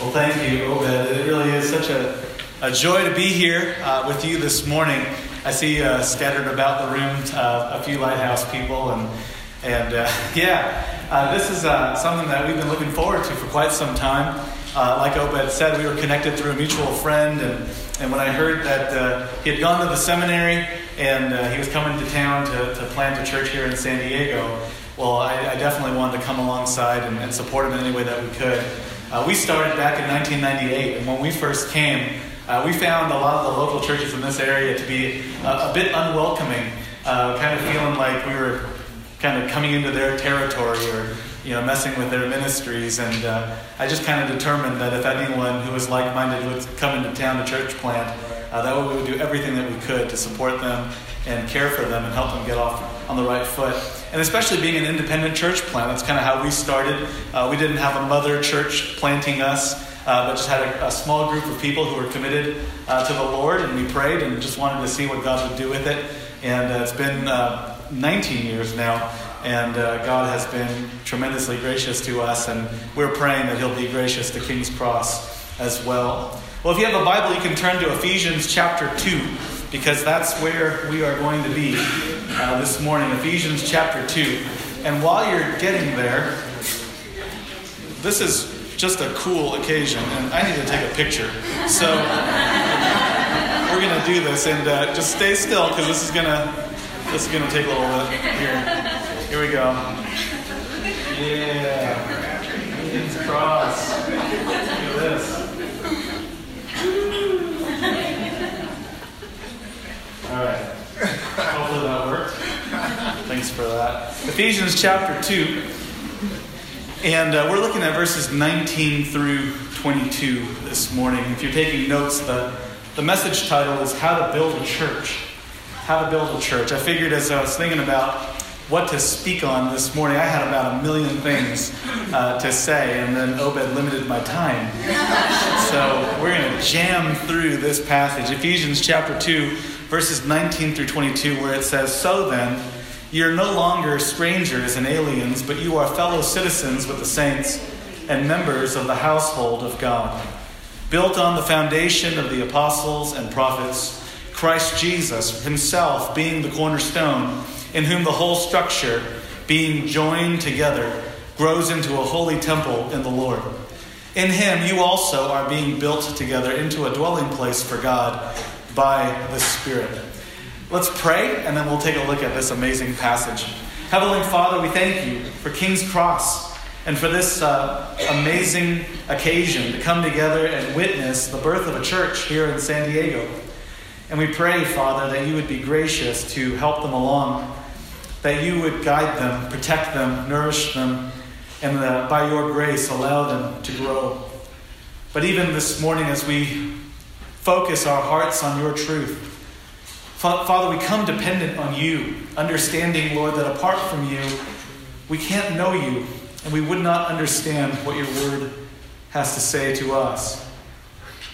Well, thank you, Obed. It really is such a, a joy to be here uh, with you this morning. I see uh, scattered about the room uh, a few lighthouse people, and and uh, yeah, uh, this is uh, something that we've been looking forward to for quite some time. like Obed said, we were connected through a mutual friend, and and when I heard that he had gone to the seminary and he was coming to town to, to plant a church here in San Diego, well, I, I definitely wanted to come alongside and, and support him in any way that we could. Uh, we started back in 1998, and when we first came, uh, we found a lot of the local churches in this area to be uh, a bit unwelcoming, uh, kind of feeling like we were kind of coming into their territory or you know messing with their ministries. And uh, I just kind of determined that if anyone who was like-minded would come into town to church plant, uh, that way, we would do everything that we could to support them and care for them and help them get off on the right foot. And especially being an independent church plant, that's kind of how we started. Uh, we didn't have a mother church planting us, uh, but just had a, a, small group of people who were committed uh, to the Lord, and we prayed and just wanted to see what God would do with it. And uh, it's been uh, 19 years now, and uh, God has been tremendously gracious to us, and we're praying that He'll be gracious to King's Cross as well. Well, if you have a Bible, you can turn to Ephesians chapter 2 because that's where we are going to be uh, this morning, Ephesians chapter 2. And while you're getting there, this is just a cool occasion, and I need to take a picture. So we're going to do this, and uh, just stay still because this is going to this is to take a little bit. Here, here we go. Yeah, Cross. Look at this. All right. Hopefully that worked. Thanks for that. Ephesians chapter 2. And uh, we're looking at verses 19 through 22 this morning. If you're taking notes, the, the message title is How to Build a Church. How to Build a Church. I figured as I was thinking about what to speak on this morning, I had about a million things uh, to say, and then Obed limited my time. So we're going to jam through this passage. Ephesians chapter 2 verses 19 through 22, where it says, So then, you're no longer strangers and aliens, but you are fellow citizens with the saints and members of the household of God, built on the foundation of the apostles and prophets, Christ Jesus himself being the cornerstone, in whom the whole structure, being joined together, grows into a holy temple in the Lord. In him you also are being built together into a dwelling place for God by the Spirit. Let's pray, and then we'll take a look at this amazing passage. Heavenly Father, we thank you for King's Cross and for this uh, amazing occasion to come together and witness the birth of a church here in San Diego. And we pray, Father, that you would be gracious to help them along, that you would guide them, protect them, nourish them, and that by your grace allow them to grow. But even this morning, as we focus our hearts on your truth. Father, we come dependent on you, understanding, Lord, that apart from you, we can't know you, and we would not understand what your word has to say to us.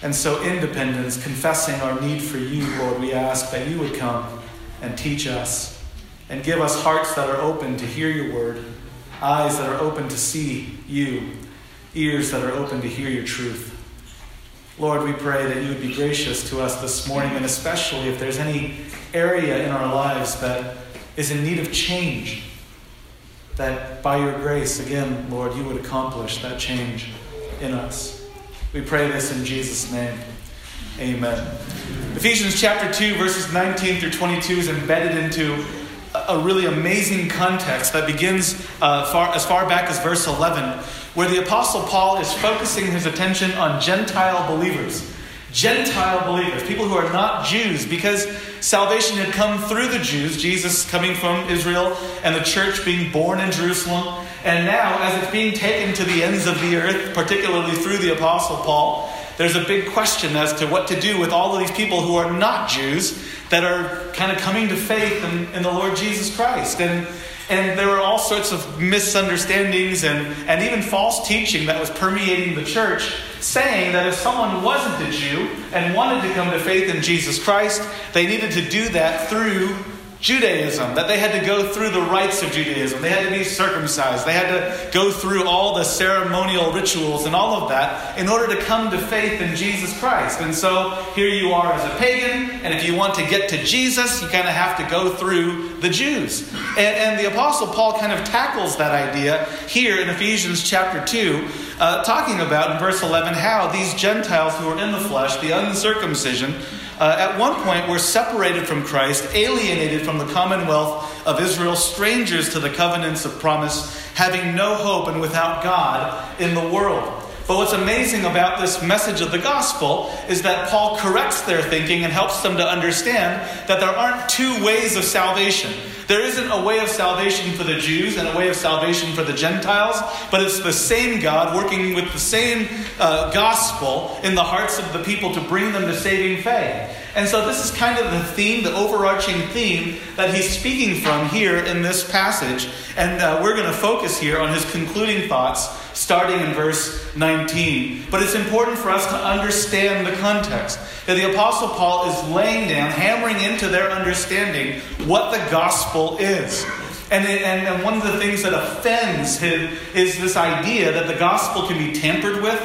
And so, independence, confessing our need for you, Lord, we ask that you would come and teach us and give us hearts that are open to hear your word, eyes that are open to see you, ears that are open to hear your truth. Lord, we pray that you would be gracious to us this morning, and especially if there's any area in our lives that is in need of change, that by your grace, again, Lord, you would accomplish that change in us. We pray this in Jesus' name. Amen. Ephesians chapter 2, verses 19 through 22 is embedded into a really amazing context that begins uh, far, as far back as verse 11 where the Apostle Paul is focusing his attention on Gentile believers. Gentile believers, people who are not Jews, because salvation had come through the Jews, Jesus coming from Israel and the church being born in Jerusalem. And now, as it's being taken to the ends of the earth, particularly through the Apostle Paul, there's a big question as to what to do with all of these people who are not Jews that are kind of coming to faith in, in the Lord Jesus Christ. And and there were all sorts of misunderstandings and, and even false teaching that was permeating the church, saying that if someone wasn't a Jew and wanted to come to faith in Jesus Christ, they needed to do that through Judaism, that they had to go through the rites of Judaism. They had to be circumcised. They had to go through all the ceremonial rituals and all of that in order to come to faith in Jesus Christ. And so here you are as a pagan, and if you want to get to Jesus, you kind of have to go through the Jews. And, and the Apostle Paul kind of tackles that idea here in Ephesians chapter 2, uh, talking about in verse 11 how these Gentiles who are in the flesh, the uncircumcision, uh, at one point were separated from Christ, alienated from the commonwealth of Israel, strangers to the covenants of promise, having no hope and without God in the world. But what's amazing about this message of the gospel is that Paul corrects their thinking and helps them to understand that there aren't two ways of salvation. There isn't a way of salvation for the Jews and a way of salvation for the Gentiles, but it's the same God working with the same uh, gospel in the hearts of the people to bring them to saving faith. And so, this is kind of the theme, the overarching theme that he's speaking from here in this passage. And uh, we're going to focus here on his concluding thoughts starting in verse 19. But it's important for us to understand the context. That the Apostle Paul is laying down, hammering into their understanding what the gospel is. And, it, and, and, one of the things that offends him is this idea that the gospel can be tampered with,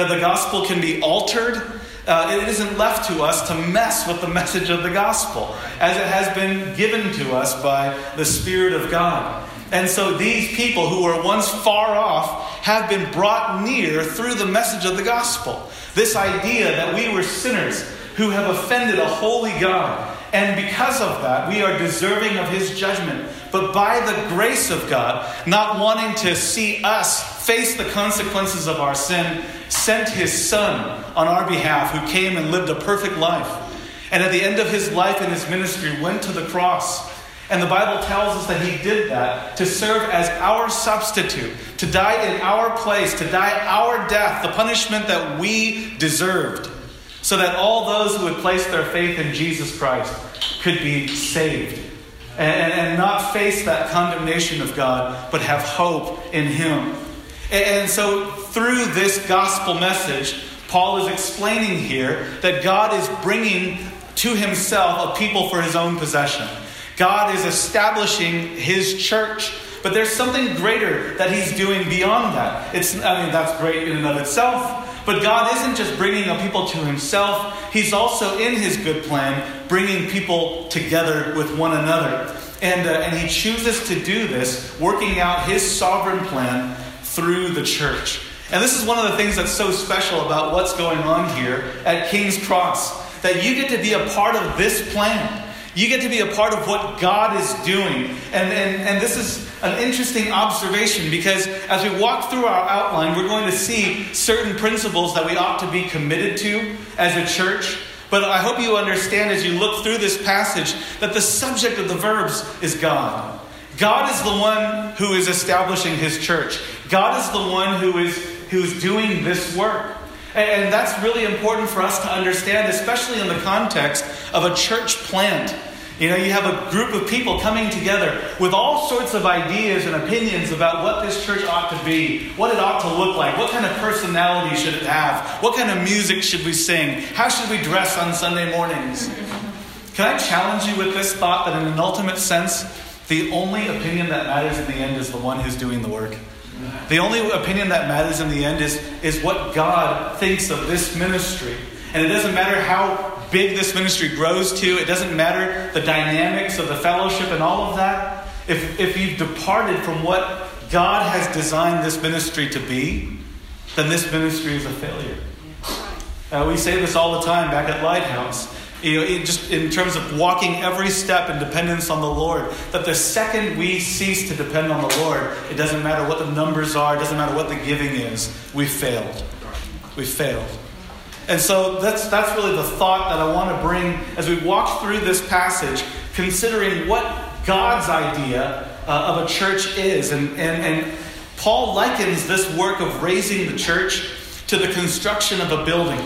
that the gospel can be altered, uh, it isn't left to us to mess with the message of the gospel as it has been given to us by the Spirit of God. And so these people who were once far off have been brought near through the message of the gospel. This idea that we were sinners who have offended a holy God. And because of that, we are deserving of his judgment. But by the grace of God, not wanting to see us face the consequences of our sin, sent his son on our behalf, who came and lived a perfect life. And at the end of his life and his ministry, went to the cross. And the Bible tells us that he did that to serve as our substitute, to die in our place, to die our death, the punishment that we deserved, so that all those who would place their faith in Jesus Christ could be saved and, and not face that condemnation of God, but have hope in him. And so, through this gospel message, Paul is explaining here that God is bringing to himself a people for his own possession. God is establishing his church. But there's something greater that he's doing beyond that. It's, I mean, that's great in and of itself. But God isn't just bringing a people to himself, he's also, in his good plan, bringing people together with one another. And, uh, and he chooses to do this, working out his sovereign plan through the church. And this is one of the things that's so special about what's going on here at King's Cross that you get to be a part of this plan. You get to be a part of what God is doing. And, and, and this is an interesting observation because as we walk through our outline, we're going to see certain principles that we ought to be committed to as a church. But I hope you understand as you look through this passage that the subject of the verbs is God. God is the one who is establishing his church. God is the one who is who's doing this work. And that's really important for us to understand, especially in the context of a church plant. You know, you have a group of people coming together with all sorts of ideas and opinions about what this church ought to be, what it ought to look like, what kind of personality should it have, what kind of music should we sing, how should we dress on Sunday mornings. Can I challenge you with this thought that, in an ultimate sense, the only opinion that matters in the end is the one who's doing the work? The only opinion that matters in the end is, is what God thinks of this ministry. And it doesn't matter how big this ministry grows to, it doesn't matter the dynamics of the fellowship and all of that. If, if you've departed from what God has designed this ministry to be, then this ministry is a failure. Uh, we say this all the time back at Lighthouse you know, just in terms of walking every step in dependence on the Lord, that the second we cease to depend on the Lord, it doesn't matter what the numbers are, it doesn't matter what the giving is, we failed. We failed. And so that's, that's really the thought that I want to bring as we walk through this passage, considering what God's idea uh, of a church is. And, and, and Paul likens this work of raising the church to the construction of a building.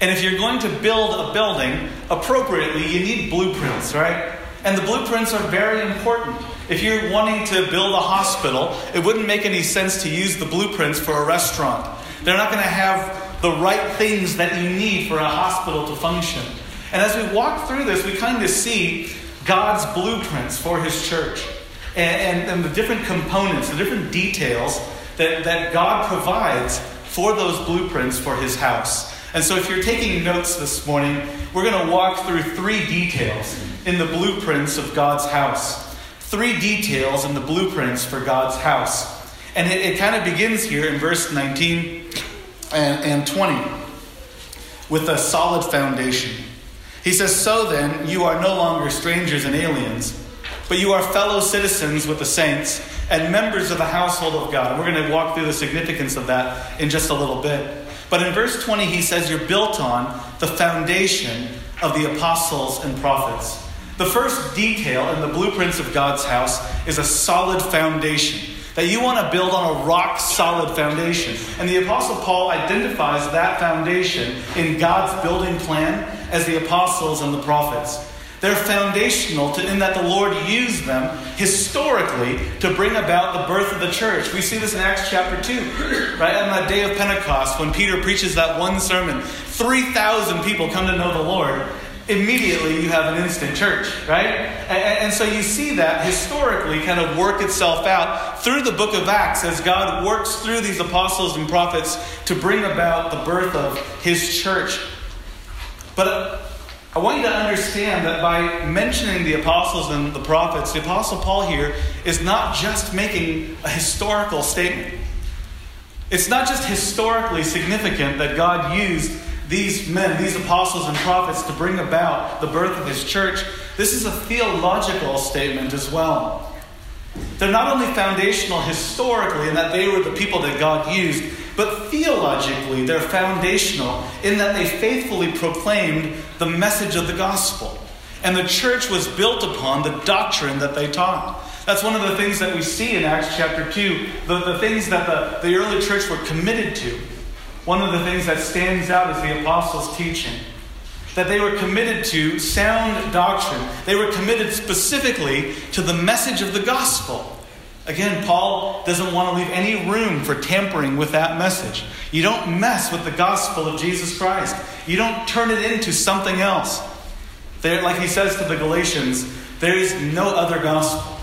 And if you're going to build a building appropriately, you need blueprints, right? And the blueprints are very important. If you're wanting to build a hospital, it wouldn't make any sense to use the blueprints for a restaurant. They're not going to have the right things that you need for a hospital to function. And as we walk through this, we kind of see God's blueprints for his church and, and, and, the different components, the different details that, that God provides for those blueprints for his house. And so, if you're taking notes this morning, we're going to walk through three details in the blueprints of God's house. Three details in the blueprints for God's house. And it, it kind of begins here in verse 19 and, and 20 with a solid foundation. He says, So then, you are no longer strangers and aliens, but you are fellow citizens with the saints and members of the household of God. And we're going to walk through the significance of that in just a little bit. But in verse 20, he says, You're built on the foundation of the apostles and prophets. The first detail in the blueprints of God's house is a solid foundation. That you want to build on a rock solid foundation. And the Apostle Paul identifies that foundation in God's building plan as the apostles and the prophets. They're foundational to, in that the Lord used them historically to bring about the birth of the church. We see this in Acts chapter 2, right? On that day of Pentecost, when Peter preaches that one sermon, 3,000 people come to know the Lord immediately you have an instant church, right? And, and, so you see that historically kind of work itself out through the book of Acts as God works through these apostles and prophets to bring about the birth of his church. But I want you to understand that by mentioning the apostles and the prophets, the apostle Paul here is not just making a historical statement. It's not just historically significant that God used these men, these apostles and prophets, to bring about the birth of his church, this is a theological statement as well. They're not only foundational historically in that they were the people that God used, but theologically they're foundational in that they faithfully proclaimed the message of the gospel. And the church was built upon the doctrine that they taught. That's one of the things that we see in Acts chapter 2, the, the things that the, the early church were committed to. One of the things that stands out is the apostles' teaching. That they were committed to sound doctrine. They were committed specifically to the message of the gospel. Again, Paul doesn't want to leave any room for tampering with that message. You don't mess with the gospel of Jesus Christ, you don't turn it into something else. There, like he says to the Galatians, there is no other gospel.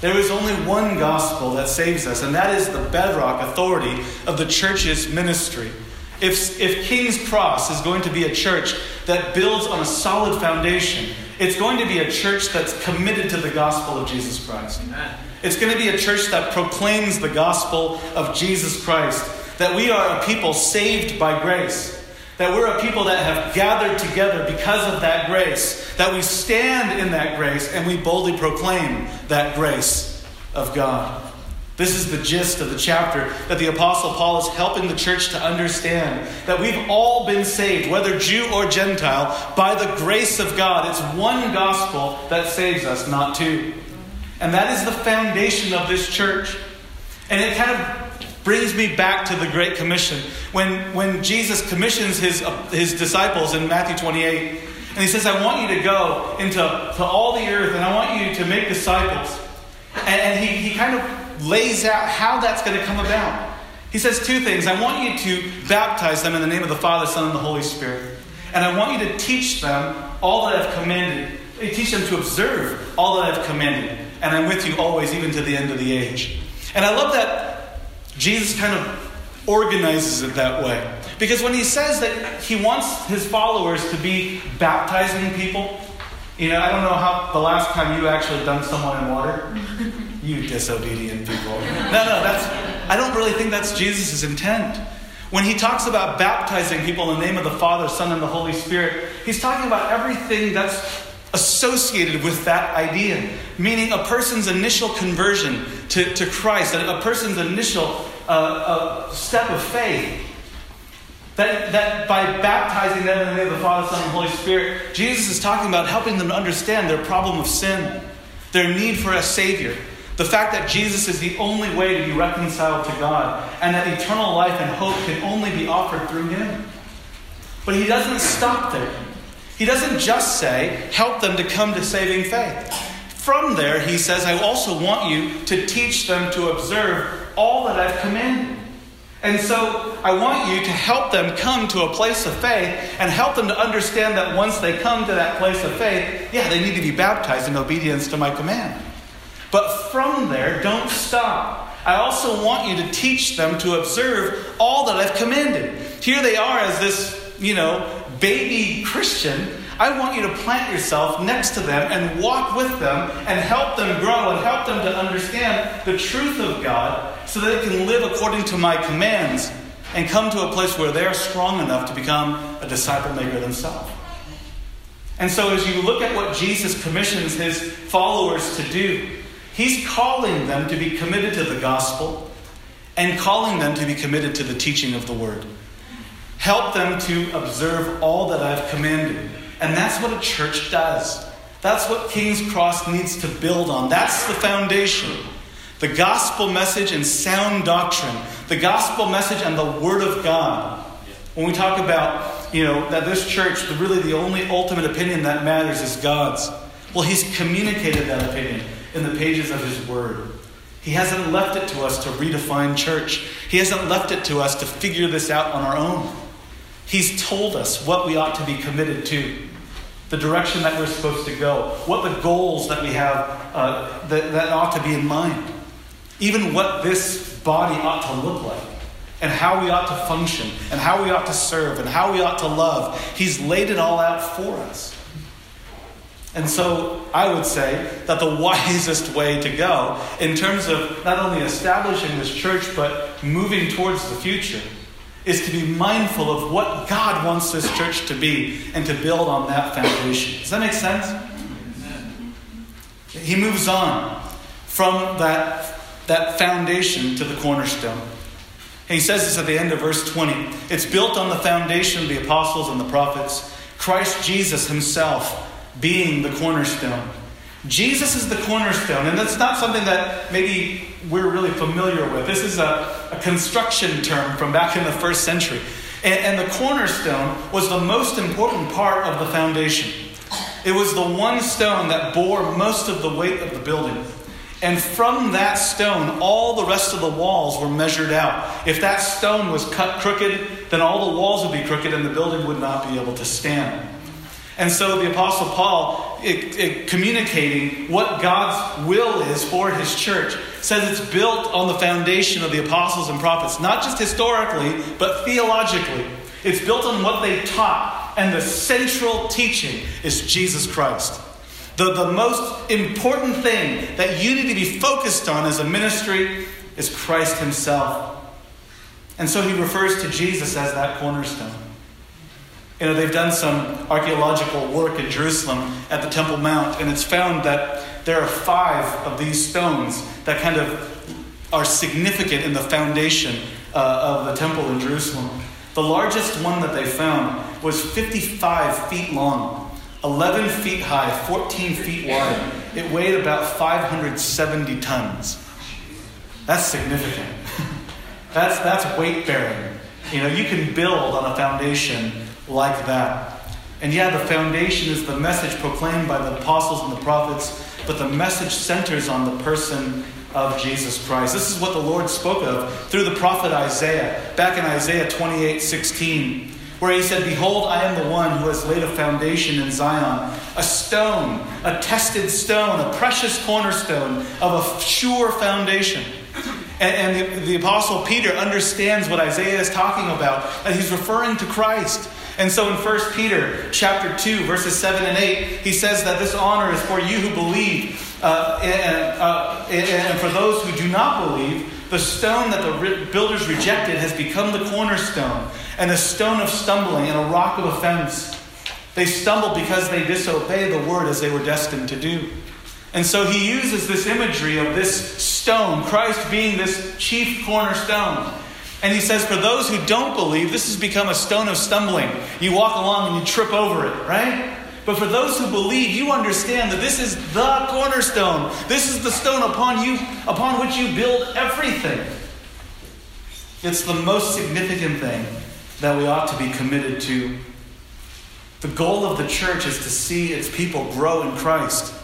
There is only one gospel that saves us, and that is the bedrock authority of the church's ministry. If, if King's Cross is going to be a church that builds on a solid foundation, it's going to be a church that's committed to the gospel of Jesus Christ. Amen. It's going to be a church that proclaims the gospel of Jesus Christ, that we are a people saved by grace that we're a people that have gathered together because of that grace, that we stand in that grace and we boldly proclaim that grace of God. This is the gist of the chapter that the Apostle Paul is helping the church to understand that we've all been saved, whether Jew or Gentile, by the grace of God. It's one gospel that saves us, not two. And that is the foundation of this church. And it kind of brings me back to the Great Commission. When, when Jesus commissions his, uh, his disciples in Matthew 28, and he says, I want you to go into to all the earth and I want you to make disciples. And, and he, he kind of lays out how that's going to come about. He says two things. I want you to baptize them in the name of the Father, Son, and the Holy Spirit. And I want you to teach them all that I've commanded. Teach them to observe all that I've commanded. And I'm with you always, even to the end of the age. And I love that Jesus kind of organizes it that way. Because when he says that he wants his followers to be baptizing people, you know, I don't know how the last time you actually dunked someone in water. You disobedient people. No, no, that's, I don't really think that's Jesus' intent. When he talks about baptizing people in the name of the Father, Son, and the Holy Spirit, he's talking about everything that's associated with that idea, meaning a person's initial conversion to, to Christ, a person's initial uh, uh, step of faith. That, that by baptizing them in the name of the Father, Son, and Holy Spirit, Jesus is talking about helping them to understand their problem of sin, their need for a Savior, the fact that Jesus is the only way to be reconciled to God, and that eternal life and hope can only be offered through Him. But He doesn't stop there. He doesn't just say, help them to come to saving faith. From there, he says, I also want you to teach them to observe all that I've commanded. And so I want you to help them come to a place of faith and help them to understand that once they come to that place of faith, yeah, they need to be baptized in obedience to my command. But from there, don't stop. I also want you to teach them to observe all that I've commanded. Here they are as this, you know, baby Christian. I want you to plant yourself next to them and walk with them and help them grow and help them to understand the truth of God so that they can live according to my commands and come to a place where they're strong enough to become a disciple maker themselves. And so, as you look at what Jesus commissions his followers to do, he's calling them to be committed to the gospel and calling them to be committed to the teaching of the word. Help them to observe all that I've commanded. And that's what a church does. That's what King's Cross needs to build on. That's the foundation. The gospel message and sound doctrine. The gospel message and the Word of God. When we talk about, you know, that this church, really the only ultimate opinion that matters is God's. Well, He's communicated that opinion in the pages of His Word. He hasn't left it to us to redefine church. He hasn't left it to us to figure this out on our own. He's told us what we ought to be committed to, the direction that we're supposed to go, what the goals that we have uh, that, that ought to be in mind, even what this body ought to look like, and how we ought to function, and how we ought to serve, and how we ought to love. He's laid it all out for us. And so I would say that the wisest way to go in terms of not only establishing this church, but moving towards the future is to be mindful of what God wants this church to be and to build on that foundation. Does that make sense? He moves on from that, that foundation to the cornerstone. He says this at the end of verse 20. It's built on the foundation of the apostles and the prophets, Christ Jesus himself being the cornerstone. Jesus is the cornerstone, and that's not something that maybe we're really familiar with. This is a, a construction term from back in the first century. And, and the cornerstone was the most important part of the foundation. It was the one stone that bore most of the weight of the building. And from that stone, all the rest of the walls were measured out. If that stone was cut crooked, then all the walls would be crooked and the building would not be able to stand. And so the Apostle Paul, it, it, communicating what God's will is for his church, says it's built on the foundation of the apostles and prophets, not just historically, but theologically. It's built on what they taught, and the central teaching is Jesus Christ. The, the most important thing that you need to be focused on as a ministry is Christ Himself. And so he refers to Jesus as that cornerstone. You know, they've done some archaeological work in Jerusalem at the Temple Mount, and it's found that there are five of these stones that kind of are significant in the foundation uh, of the temple in Jerusalem. The largest one that they found was 55 feet long, 11 feet high, 14 feet wide. It weighed about 570 tons. That's significant. that's, that's weight bearing. You know, you can build on a foundation like that. And yeah, the foundation is the message proclaimed by the apostles and the prophets, but the message centers on the person of Jesus Christ. This is what the Lord spoke of through the prophet Isaiah, back in Isaiah 28 16, where he said, Behold, I am the one who has laid a foundation in Zion, a stone, a tested stone, a precious cornerstone of a sure foundation. And, and the, the apostle Peter understands what Isaiah is talking about, and he's referring to Christ. And so in 1 Peter chapter 2, verses 7 and 8, he says that this honor is for you who believe. Uh, and, uh, and for those who do not believe, the stone that the builders rejected has become the cornerstone, and a stone of stumbling and a rock of offense. They stumbled because they disobeyed the word as they were destined to do. And so he uses this imagery of this stone, Christ being this chief cornerstone. And he says, for those who don't believe, this has become a stone of stumbling. You walk along and you trip over it, right? But for those who believe, you understand that this is the cornerstone. This is the stone upon you, upon which you build everything. It's the most significant thing that we ought to be committed to. The goal of the church is to see its people grow in Christ.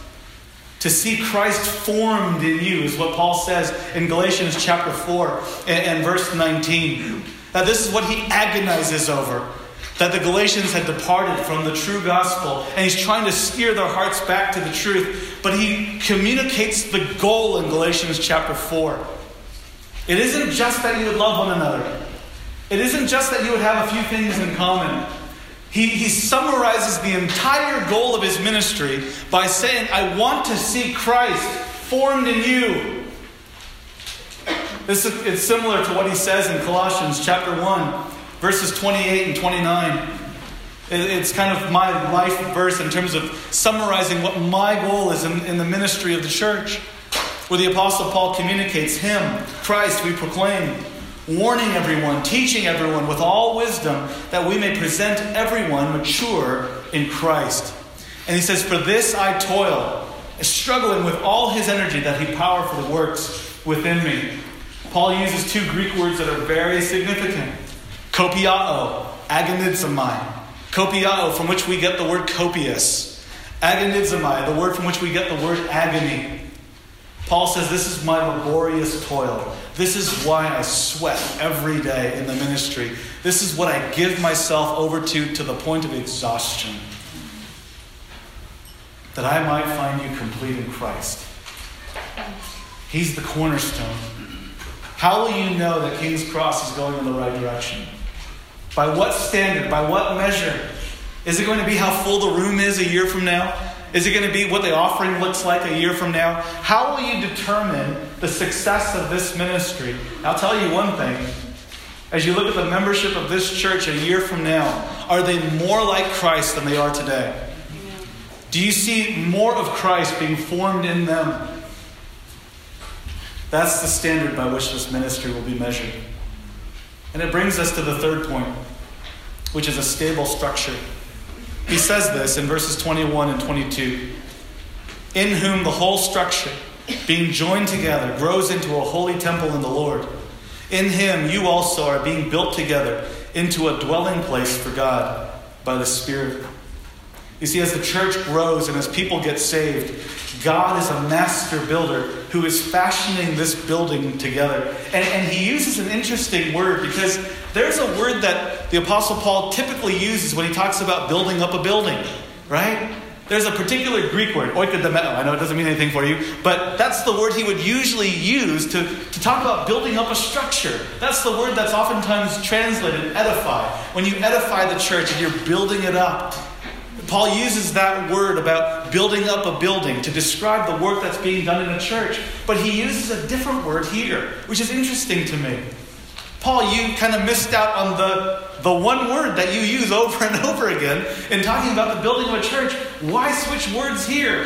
To see Christ formed in you is what Paul says in Galatians chapter 4 and, and verse 19. That this is what he agonizes over. That the Galatians had departed from the true gospel, and he's trying to steer their hearts back to the truth. But he communicates the goal in Galatians chapter 4. It isn't just that you would love one another, it isn't just that you would have a few things in common. He, he summarizes the entire goal of his ministry by saying, I want to see Christ formed in you. This is, it's similar to what he says in Colossians chapter 1, verses 28 and 29. It's kind of my life verse in terms of summarizing what my goal is in, in the ministry of the church, where the Apostle Paul communicates Him, Christ, we proclaim warning everyone, teaching everyone with all wisdom, that we may present everyone mature in Christ. And he says, For this I toil, struggling with all his energy that he powerfully works within me. Paul uses two Greek words that are very significant kopiao, agonizomai. Kopiao, from which we get the word copious. Agonizomai, the word from which we get the word agony. Paul says, This is my laborious toil. This is why I sweat every day in the ministry. This is what I give myself over to to the point of exhaustion. That I might find you complete in Christ. He's the cornerstone. How will you know that King's Cross is going in the right direction? By what standard? By what measure? Is it going to be how full the room is a year from now? Is it going to be what the offering looks like a year from now? How will you determine the success of this ministry? I'll tell you one thing. As you look at the membership of this church a year from now, are they more like Christ than they are today? Do you see more of Christ being formed in them? That's the standard by which this ministry will be measured. And it brings us to the third point, which is a stable structure. He says this in verses 21 and 22 In whom the whole structure, being joined together, grows into a holy temple in the Lord. In him you also are being built together into a dwelling place for God by the Spirit. You see, as the church grows and as people get saved, God is a master builder who is fashioning this building together. And, and he uses an interesting word because there's a word that the Apostle Paul typically uses when he talks about building up a building, right? There's a particular Greek word, oikodomeo. I know it doesn't mean anything for you, but that's the word he would usually use to, to talk about building up a structure. That's the word that's oftentimes translated edify. When you edify the church and you're building it up. Paul uses that word about building up a building to describe the work that's being done in a church, but he uses a different word here, which is interesting to me. Paul, you kind of missed out on the, the one word that you use over and over again in talking about the building of a church. Why switch words here?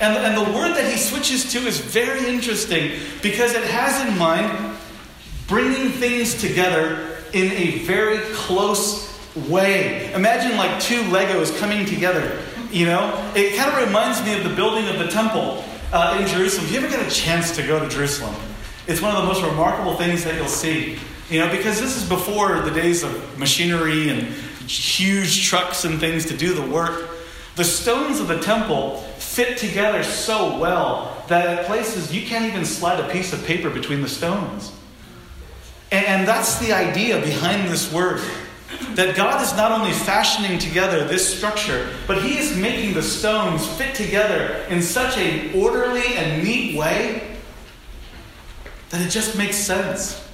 And, and the word that he switches to is very interesting because it has in mind bringing things together in a very close way. Imagine like two Legos coming together. You know, it kind of reminds me of the building of the temple uh, in Jerusalem. If you ever get a chance to go to Jerusalem, it's one of the most remarkable things that you'll see. You know, because this is before the days of machinery and huge trucks and things to do the work. The stones of the temple fit together so well that at places you can't even slide a piece of paper between the stones. And, that's the idea behind this word. That God is not only fashioning together this structure, but He is making the stones fit together in such an orderly and neat way that it just makes sense.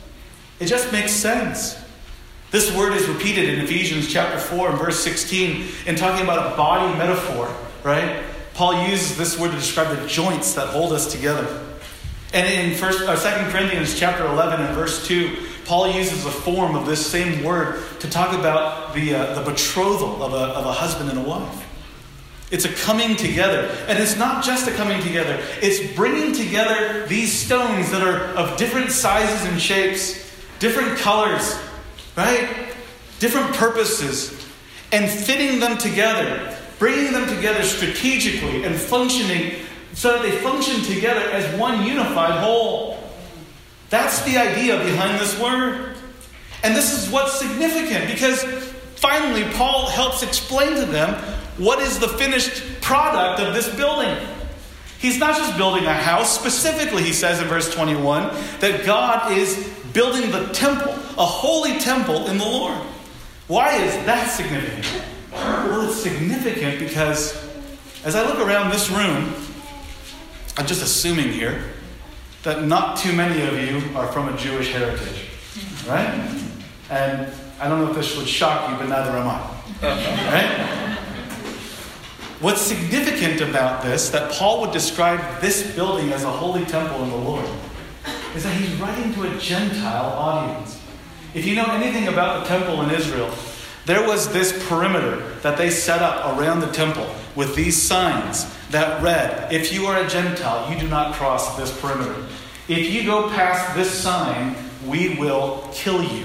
It just makes sense. This word is repeated in Ephesians chapter 4 and verse 16 in talking about a body metaphor, right? Paul uses this word to describe the joints that hold us together. And in first, uh, 2 Corinthians chapter 11 and verse 2, Paul uses a form of this same word to talk about the, uh, the betrothal of a, of a husband and a wife. It's a coming together. And it's not just a coming together, it's bringing together these stones that are of different sizes and shapes, different colors, right? Different purposes, and fitting them together, bringing them together strategically and functioning so that they function together as one unified whole. That's the idea behind this word. And this is what's significant because finally Paul helps explain to them what is the finished product of this building? He's not just building a house. Specifically, he says in verse 21 that God is building the temple, a holy temple in the Lord. Why is that significant? Well, it's significant because as I look around this room, I'm just assuming here that not too many of you are from a Jewish heritage, right? And I don't know if this would shock you, but neither am I. Right? What's significant about this, that Paul would describe this building as a holy temple in the Lord, is that he's writing to a Gentile audience. If you know anything about the temple in Israel, there was this perimeter that they set up around the temple with these signs that read, If you are a Gentile, you do not cross this perimeter. If you go past this sign, we will kill you.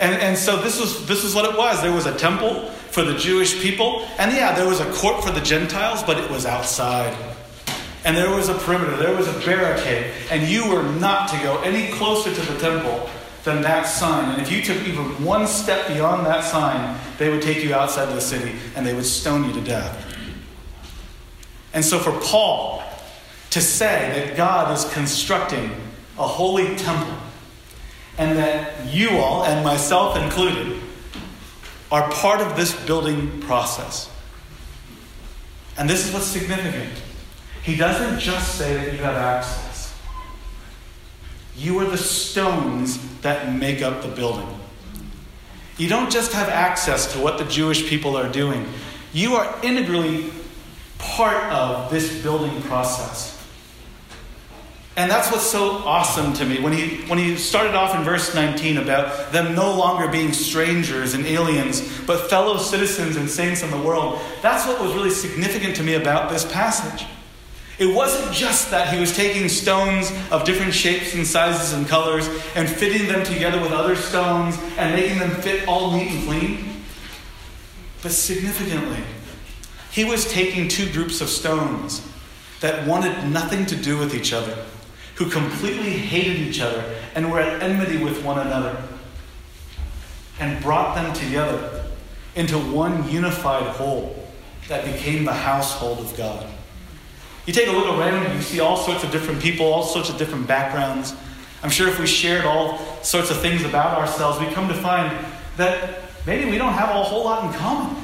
And, and so this was, this was what it was. There was a temple for the Jewish people, and yeah, there was a court for the Gentiles, but it was outside. And there was a perimeter, there was a barricade, and you were not to go any closer to the temple than that sign. And if you took even one step beyond that sign, they would take you outside of the city and they would stone you to death. And so for Paul to say that God is constructing a holy temple and that you all, and myself included, are part of this building process. And this is what's significant. He doesn't just say that you have access, you are the stones that make up the building. You don't just have access to what the Jewish people are doing, you are integrally part of this building process. And that's what's so awesome to me. When he, when he started off in verse 19 about them no longer being strangers and aliens, but fellow citizens and saints in the world, that's what was really significant to me about this passage. It wasn't just that he was taking stones of different shapes and sizes and colors and fitting them together with other stones and making them fit all neat and clean. But significantly, he was taking two groups of stones that wanted nothing to do with each other who completely hated each other and were at enmity with one another, and brought them together into one unified whole that became the household of God. You take a look around, you see all sorts of different people, all sorts of different backgrounds. I'm sure if we shared all sorts of things about ourselves, we come to find that maybe we don't have a whole lot in common.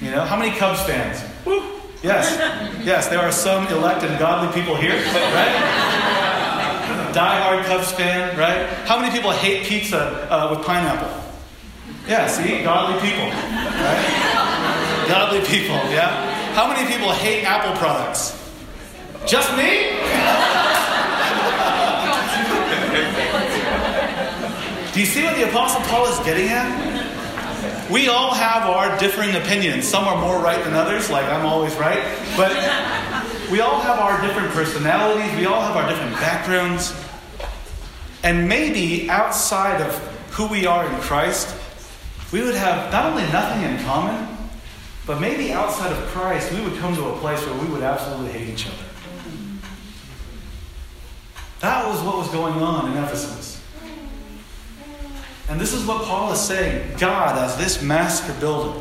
You know, how many Cubs fans? Woo. Yes, yes, there are some elect and godly people here, right? die-hard Cubs fan, right? How many people hate pizza uh, with pineapple? Yeah, see? Godly people, right? Godly people, yeah? How many people hate Apple products? Just me? Do you see what the Apostle Paul is getting at? We all have our differing opinions. Some are more right than others, like I'm always right. But we all have our different personalities, we all have our different backgrounds. And maybe outside of who we are in Christ, we would have not only nothing in common, but maybe outside of Christ, we would come to a place where we would absolutely hate each other. That was what was going on in Ephesus. And this is what Paul is saying God, as this master builder,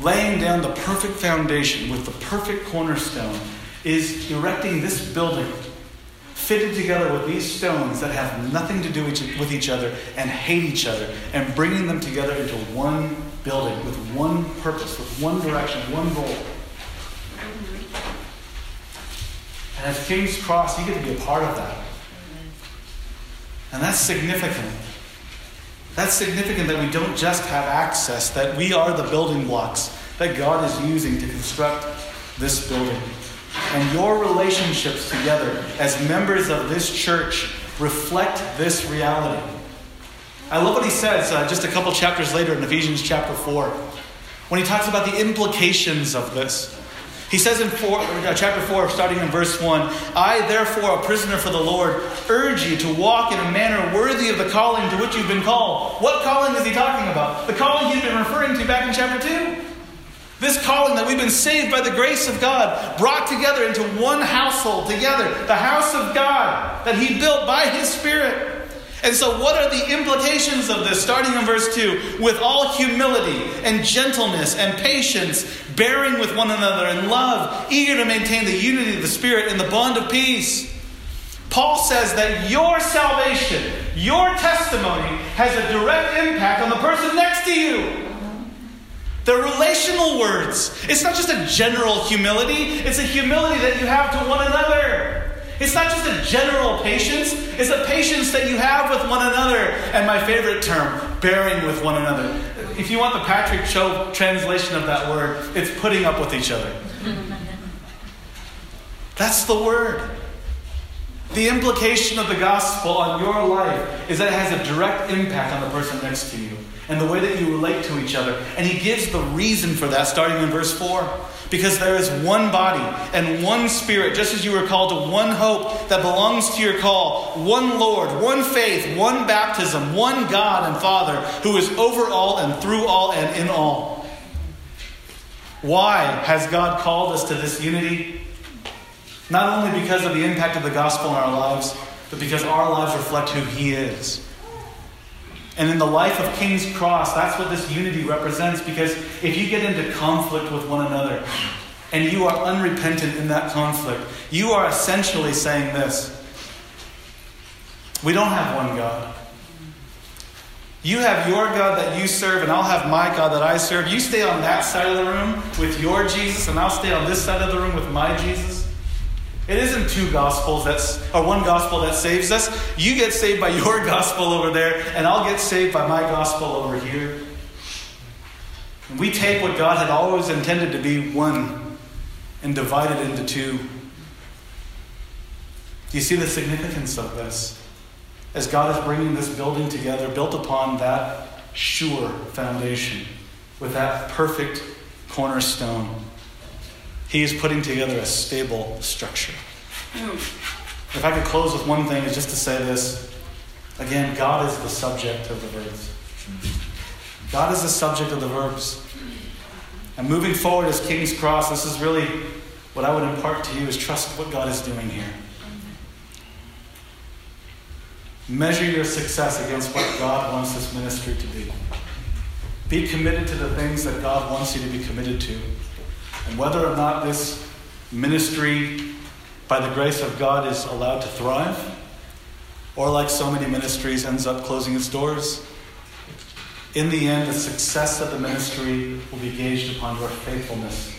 laying down the perfect foundation with the perfect cornerstone, is erecting this building fitted together with these stones that have nothing to do with each other and hate each other and bringing them together into one building with one purpose, with one direction, one goal. And as King's Cross, you get to be a part of that. And that's significant. That's significant that we don't just have access, that we are the building blocks that God is using to construct this building and your relationships together as members of this church reflect this reality. I love what he says uh, just a couple chapters later in Ephesians chapter 4 when he talks about the implications of this. He says in four, uh, chapter 4, starting in verse 1 I, therefore, a prisoner for the Lord, urge you to walk in a manner worthy of the calling to which you've been called. What calling is he talking about? The calling he's been referring to back in chapter 2. This calling that we've been saved by the grace of God, brought together into one household together, the house of God that He built by His Spirit. And so, what are the implications of this? Starting in verse 2 with all humility and gentleness and patience, bearing with one another in love, eager to maintain the unity of the Spirit in the bond of peace. Paul says that your salvation, your testimony, has a direct impact on the person next to you. They're relational words. It's not just a general humility, it's a humility that you have to one another. It's not just a general patience, it's a patience that you have with one another. And my favorite term, bearing with one another. If you want the Patrick Cho translation of that word, it's putting up with each other. That's the word. The implication of the gospel on your life is that it has a direct impact on the person next to you and the way that you relate to each other. And he gives the reason for that starting in verse 4. Because there is one body and one spirit, just as you were called to one hope that belongs to your call, one Lord, one faith, one baptism, one God and Father, who is over all and through all and in all. Why has God called us to this unity? Not only because of the impact of the gospel in our lives, but because our lives reflect who He is. And in the life of King's Cross, that's what this unity represents because if you get into conflict with one another and you are unrepentant in that conflict, you are essentially saying this We don't have one God. You have your God that you serve, and I'll have my God that I serve. You stay on that side of the room with your Jesus, and I'll stay on this side of the room with my Jesus. It isn't two gospels that's or one gospel that saves us. You get saved by your gospel over there, and I'll get saved by my gospel over here. And we take what God had always intended to be one and divide it into two. Do you see the significance of this? As God is bringing this building together, built upon that sure foundation, with that perfect cornerstone. He is putting together a stable structure. If I could close with one thing, is just to say this. Again, God is the subject of the verbs. God is the subject of the verbs. And moving forward as King's Cross, this is really what I would impart to you is trust what God is doing here. Measure your success against what God wants this ministry to be. Be committed to the things that God wants you to be committed to. And whether or not this ministry, by the grace of God, is allowed to thrive, or like so many ministries, ends up closing its doors, in the end, the success of the ministry will be gauged upon your faithfulness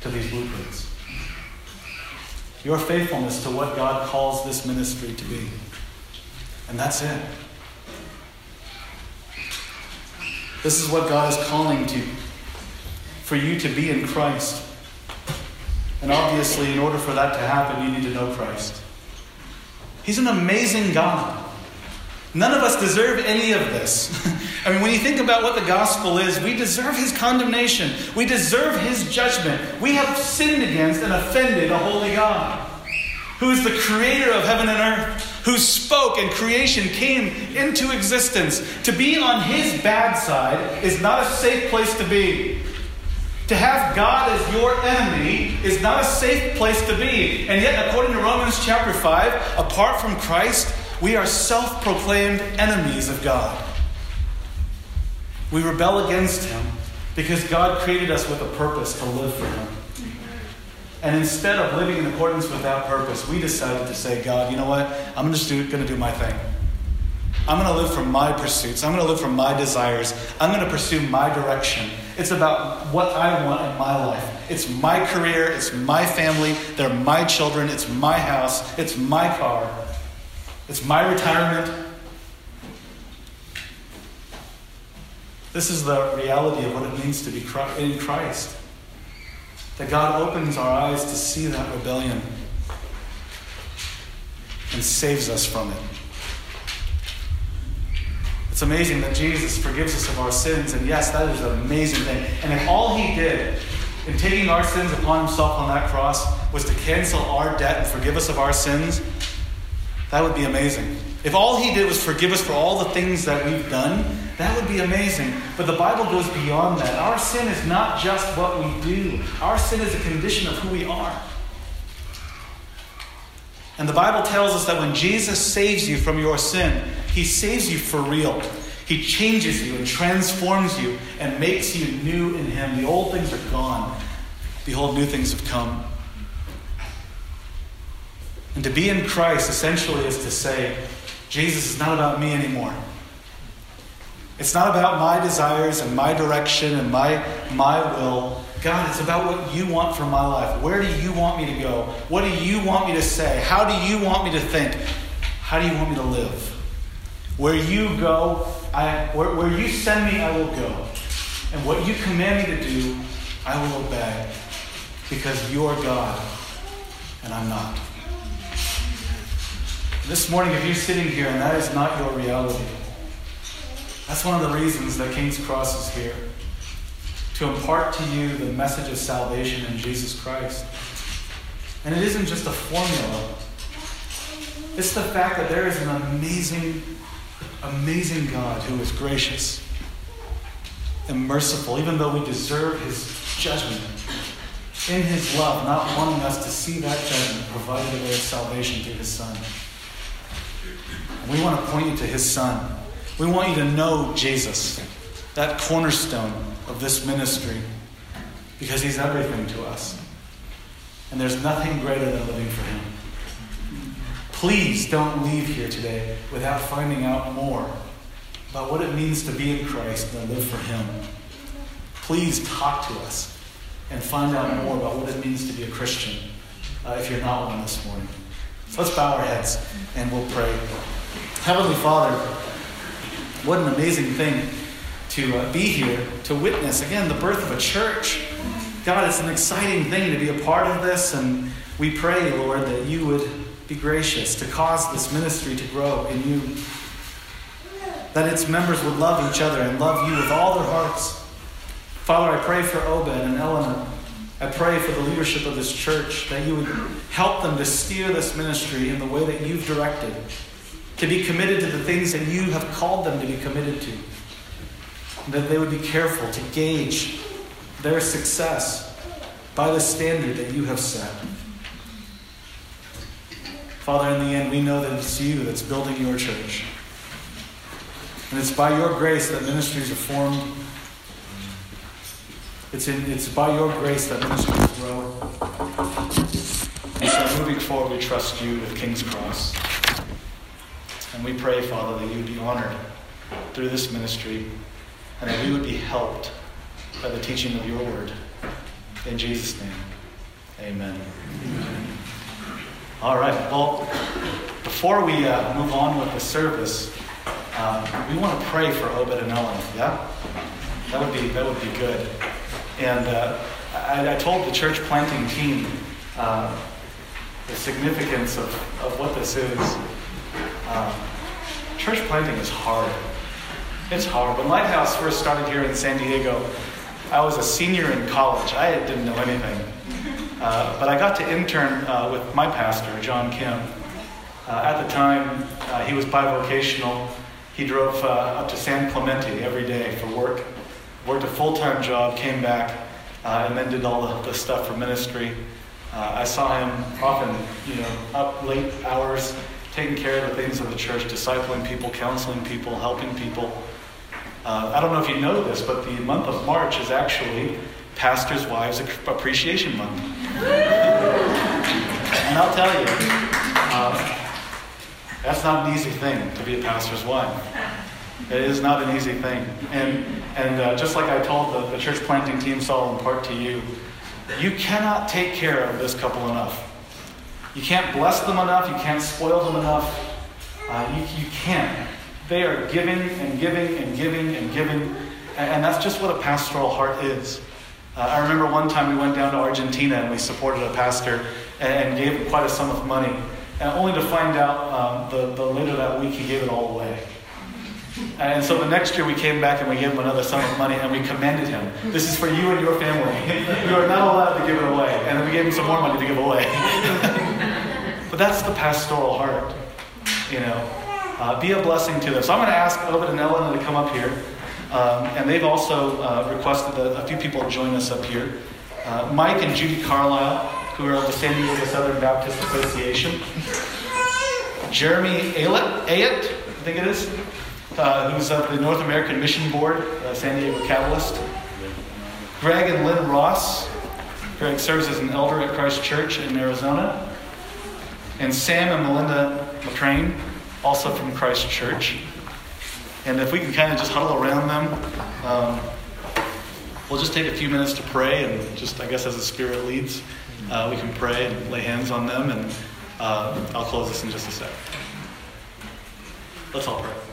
to these blueprints. Your faithfulness to what God calls this ministry to be. And that's it. This is what God is calling to for you to be in Christ. And obviously, in order for that to happen, you need to know Christ. He's an amazing God. None of us deserve any of this. I mean, when you think about what the gospel is, we deserve his condemnation. We deserve his judgment. We have sinned against and offended a holy God who is the creator of heaven and earth, who spoke and creation came into existence. To be on his bad side is not a safe place to be. To have God as your enemy is not a safe place to be. And yet, according to Romans chapter 5, apart from Christ, we are self proclaimed enemies of God. We rebel against Him because God created us with a purpose to live for Him. And instead of living in accordance with that purpose, we decided to say, God, you know what? I'm just going to do my thing. I'm going to live from my pursuits. I'm going to live from my desires. I'm going to pursue my direction. It's about what I want in my life. It's my career. It's my family. They're my children. It's my house. It's my car. It's my retirement. This is the reality of what it means to be in Christ. That God opens our eyes to see that rebellion and saves us from it. It's amazing that Jesus forgives us of our sins, and yes, that is an amazing thing. And if all he did in taking our sins upon himself on that cross was to cancel our debt and forgive us of our sins, that would be amazing. If all he did was forgive us for all the things that we've done, that would be amazing. But the Bible goes beyond that. Our sin is not just what we do, our sin is a condition of who we are. And the Bible tells us that when Jesus saves you from your sin, He saves you for real. He changes you and transforms you and makes you new in Him. The old things are gone. Behold, new things have come. And to be in Christ essentially is to say, Jesus is not about me anymore. It's not about my desires and my direction and my, my will. God, it's about what you want for my life. Where do you want me to go? What do you want me to say? How do you want me to think? How do you want me to live? Where you go, I, where, where you send me, I will go. And what you command me to do, I will obey. Because you're God and I'm not. This morning, if you're sitting here and that is not your reality, that's one of the reasons that King's Cross is here. To impart to you the message of salvation in Jesus Christ. And it isn't just a formula, it's the fact that there is an amazing, amazing God who is gracious and merciful, even though we deserve his judgment. In his love, not wanting us to see that judgment, provided a way of salvation through his Son. We want to point you to his son. We want you to know Jesus, that cornerstone of this ministry, because he's everything to us. And there's nothing greater than living for him. Please don't leave here today without finding out more about what it means to be in Christ and live for him. Please talk to us and find out more about what it means to be a Christian uh, if you're not one this morning. Let's bow our heads and we'll pray. Heavenly Father, what an amazing thing to uh, be here to witness again the birth of a church. God, it's an exciting thing to be a part of this, and we pray, Lord, that you would be gracious to cause this ministry to grow in you. That its members would love each other and love you with all their hearts. Father, I pray for Obed and Eleanor. I pray for the leadership of this church that you would help them to steer this ministry in the way that you've directed to be committed to the things that you have called them to be committed to. That they would be careful to gauge their success by the standard that you have set. Father, in the end, we know that it's you that's building your church. And it's by your grace that ministries are formed. It's, in, it's by your grace that ministries grow. And so moving forward, we trust you with King's Cross. And we pray, Father, that you would be honored through this ministry and that we would be helped by the teaching of your word. In Jesus' name, amen. amen. All right, well, before we uh, move on with the service, um, we want to pray for Obed and Ellen, yeah? That would be, that would be good. And uh, I, I, told the church planting team uh, the significance of, of what this is. Um, church planting is hard. It's hard. When Lighthouse first started here in San Diego, I was a senior in college. I didn't know anything. Uh, but I got to intern uh, with my pastor, John Kim. Uh, at the time, uh, he was bivocational. He drove up to San Clemente every day for work, worked a full time job, came back, and then did all the, the stuff for ministry. I saw him often, you know, up late hours taking care of the things of the church, discipling people, counseling people, helping people. Uh, I don't know if you know this, but the month of March is actually Pastors' Wives Appreciation Month. And I'll tell you, uh, that's not an easy thing to be a pastor's wife. It is not an easy thing. And, and uh, just like I told the, the church planting team, Saul, in part to you, you cannot take care of this couple enough. You can't bless them enough. You can't spoil them enough. Uh, you, you can't. They are giving and giving and giving and giving. And, and that's just what a pastoral heart is. Uh, I remember one time we went down to Argentina and we supported a pastor and, and gave him quite a sum of money. And only to find out um, the, the later that week he gave it all away. And so the next year we came back and we gave him another sum of money and we commended him. This is for you and your family. you are not allowed to give it away. And then we gave him some more money to give away. but that's the pastoral heart, you know. Uh, be a blessing to them. So I'm going to ask Obed and Ellen to come up here. Um, and they've also uh, requested that a few people join us up here. Uh, Mike and Judy Carlisle, who are of the San Diego Southern Baptist Association. Jeremy Ayett, I think it is, uh, who's of the North American Mission Board, uh, San Diego Catalyst. Greg and Lynn Ross. Greg serves as an elder at Christ Church in Arizona. And Sam and Melinda McCrane, also from Christ Church. And if we can kind of just huddle around them, um, we'll just take a few minutes to pray and just, I guess, as the Spirit leads, uh, we can pray and lay hands on them. And uh, I'll close this in just a sec. Let's all pray.